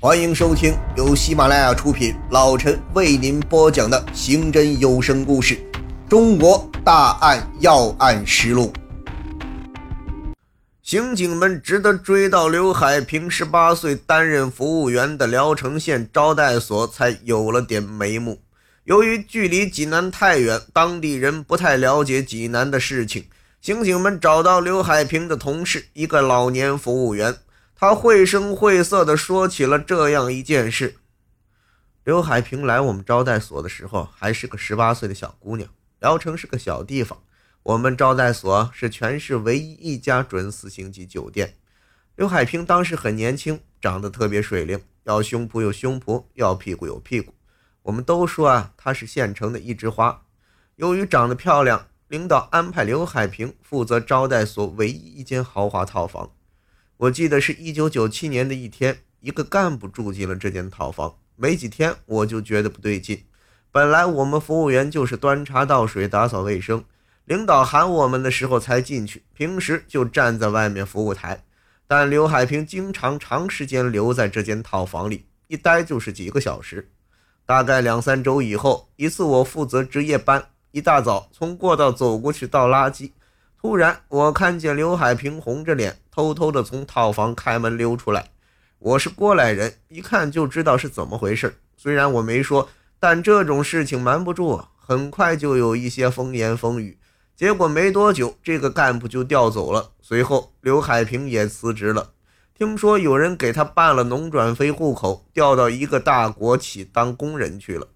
欢迎收听由喜马拉雅出品，老陈为您播讲的刑侦有声故事《中国大案要案实录》。刑警们只得追到刘海平十八岁担任服务员的聊城县招待所，才有了点眉目。由于距离济南太远，当地人不太了解济南的事情。刑警们找到刘海平的同事，一个老年服务员。他绘声绘色地说起了这样一件事：刘海平来我们招待所的时候，还是个十八岁的小姑娘。聊城是个小地方，我们招待所是全市唯一一家准四星级酒店。刘海平当时很年轻，长得特别水灵，要胸脯有胸脯，要屁股有屁股。我们都说啊，她是县城的一枝花。由于长得漂亮，领导安排刘海平负责招待所唯一一间豪华套房。我记得是一九九七年的一天，一个干部住进了这间套房。没几天，我就觉得不对劲。本来我们服务员就是端茶倒水、打扫卫生，领导喊我们的时候才进去，平时就站在外面服务台。但刘海平经常长时间留在这间套房里，一待就是几个小时。大概两三周以后，一次我负责值夜班，一大早从过道走过去倒垃圾。突然，我看见刘海平红着脸，偷偷的从套房开门溜出来。我是过来人，一看就知道是怎么回事。虽然我没说，但这种事情瞒不住啊，很快就有一些风言风语。结果没多久，这个干部就调走了。随后，刘海平也辞职了。听说有人给他办了农转非户口，调到一个大国企当工人去了。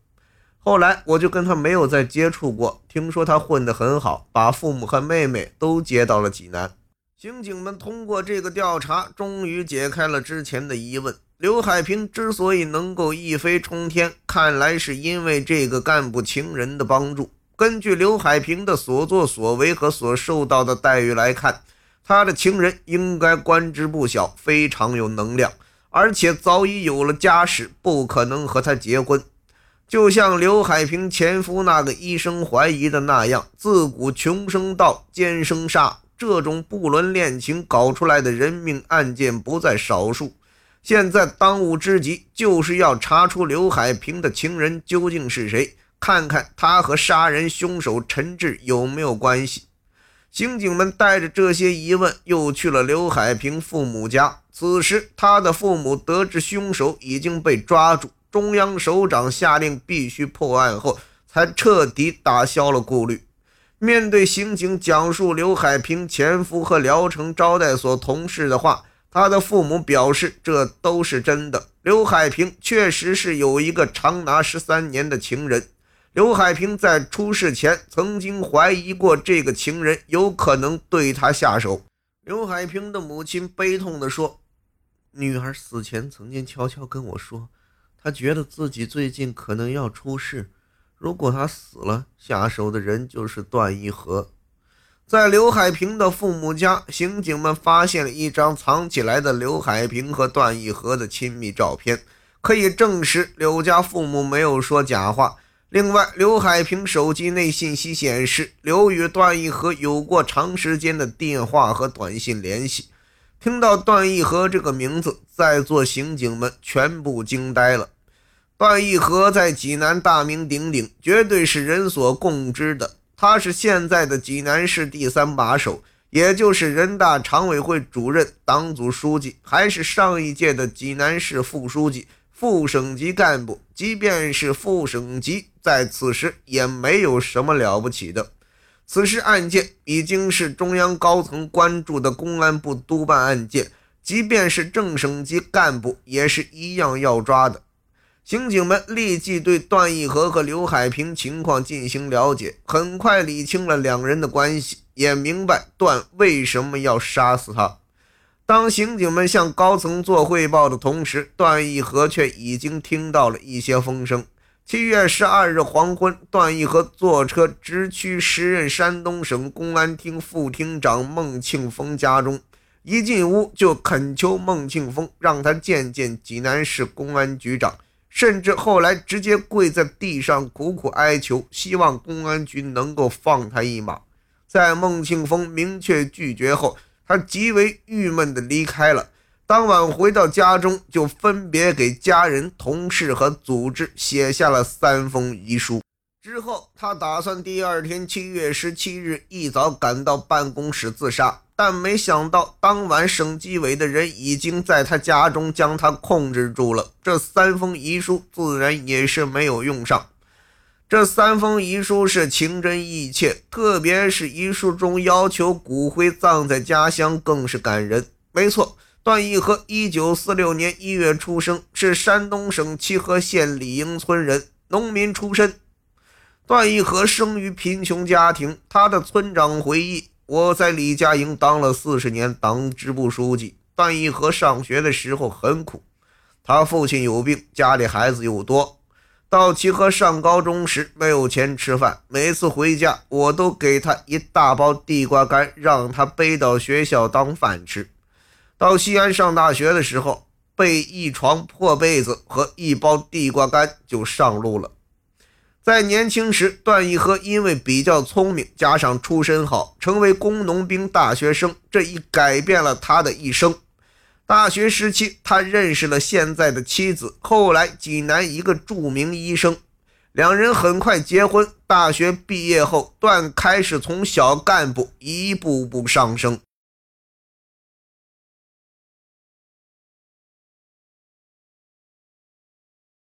后来我就跟他没有再接触过。听说他混得很好，把父母和妹妹都接到了济南。刑警们通过这个调查，终于解开了之前的疑问：刘海平之所以能够一飞冲天，看来是因为这个干部情人的帮助。根据刘海平的所作所为和所受到的待遇来看，他的情人应该官职不小，非常有能量，而且早已有了家室，不可能和他结婚。就像刘海平前夫那个医生怀疑的那样，自古穷生道，奸生杀，这种不伦恋情搞出来的人命案件不在少数。现在当务之急就是要查出刘海平的情人究竟是谁，看看他和杀人凶手陈志有没有关系。刑警们带着这些疑问，又去了刘海平父母家。此时，他的父母得知凶手已经被抓住。中央首长下令必须破案后，才彻底打消了顾虑。面对刑警讲述刘海平前夫和聊城招待所同事的话，他的父母表示这都是真的。刘海平确实是有一个长达十三年的情人。刘海平在出事前曾经怀疑过这个情人有可能对他下手。刘海平的母亲悲痛地说：“女儿死前曾经悄悄跟我说。”她觉得自己最近可能要出事，如果他死了，下手的人就是段义和。在刘海平的父母家，刑警们发现了一张藏起来的刘海平和段义和的亲密照片，可以证实刘家父母没有说假话。另外，刘海平手机内信息显示，刘与段义和有过长时间的电话和短信联系。听到段义和这个名字，在座刑警们全部惊呆了。段义和在济南大名鼎鼎，绝对是人所共知的。他是现在的济南市第三把手，也就是人大常委会主任、党组书记，还是上一届的济南市副书记、副省级干部。即便是副省级，在此时也没有什么了不起的。此事案件已经是中央高层关注的公安部督办案件，即便是正省级干部也是一样要抓的。刑警们立即对段义和和刘海平情况进行了解，很快理清了两人的关系，也明白段为什么要杀死他。当刑警们向高层做汇报的同时，段义和却已经听到了一些风声。七月十二日黄昏，段义和坐车直趋时任山东省公安厅副厅长孟庆峰家中，一进屋就恳求孟庆峰让他见见济南市公安局长，甚至后来直接跪在地上苦苦哀求，希望公安局能够放他一马。在孟庆峰明确拒绝后，他极为郁闷地离开了。当晚回到家中，就分别给家人、同事和组织写下了三封遗书。之后，他打算第二天七月十七日一早赶到办公室自杀，但没想到当晚省纪委的人已经在他家中将他控制住了。这三封遗书自然也是没有用上。这三封遗书是情真意切，特别是遗书中要求骨灰葬在家乡，更是感人。没错，段义和一九四六年一月出生，是山东省齐河县李营村人，农民出身。段义和生于贫穷家庭，他的村长回忆：“我在李家营当了四十年党支部书记。段义和上学的时候很苦，他父亲有病，家里孩子又多。到齐河上高中时没有钱吃饭，每次回家我都给他一大包地瓜干，让他背到学校当饭吃。到西安上大学的时候，背一床破被子和一包地瓜干就上路了。”在年轻时，段义和因为比较聪明，加上出身好，成为工农兵大学生，这一改变了他的一生。大学时期，他认识了现在的妻子，后来济南一个著名医生，两人很快结婚。大学毕业后，段开始从小干部一步步上升。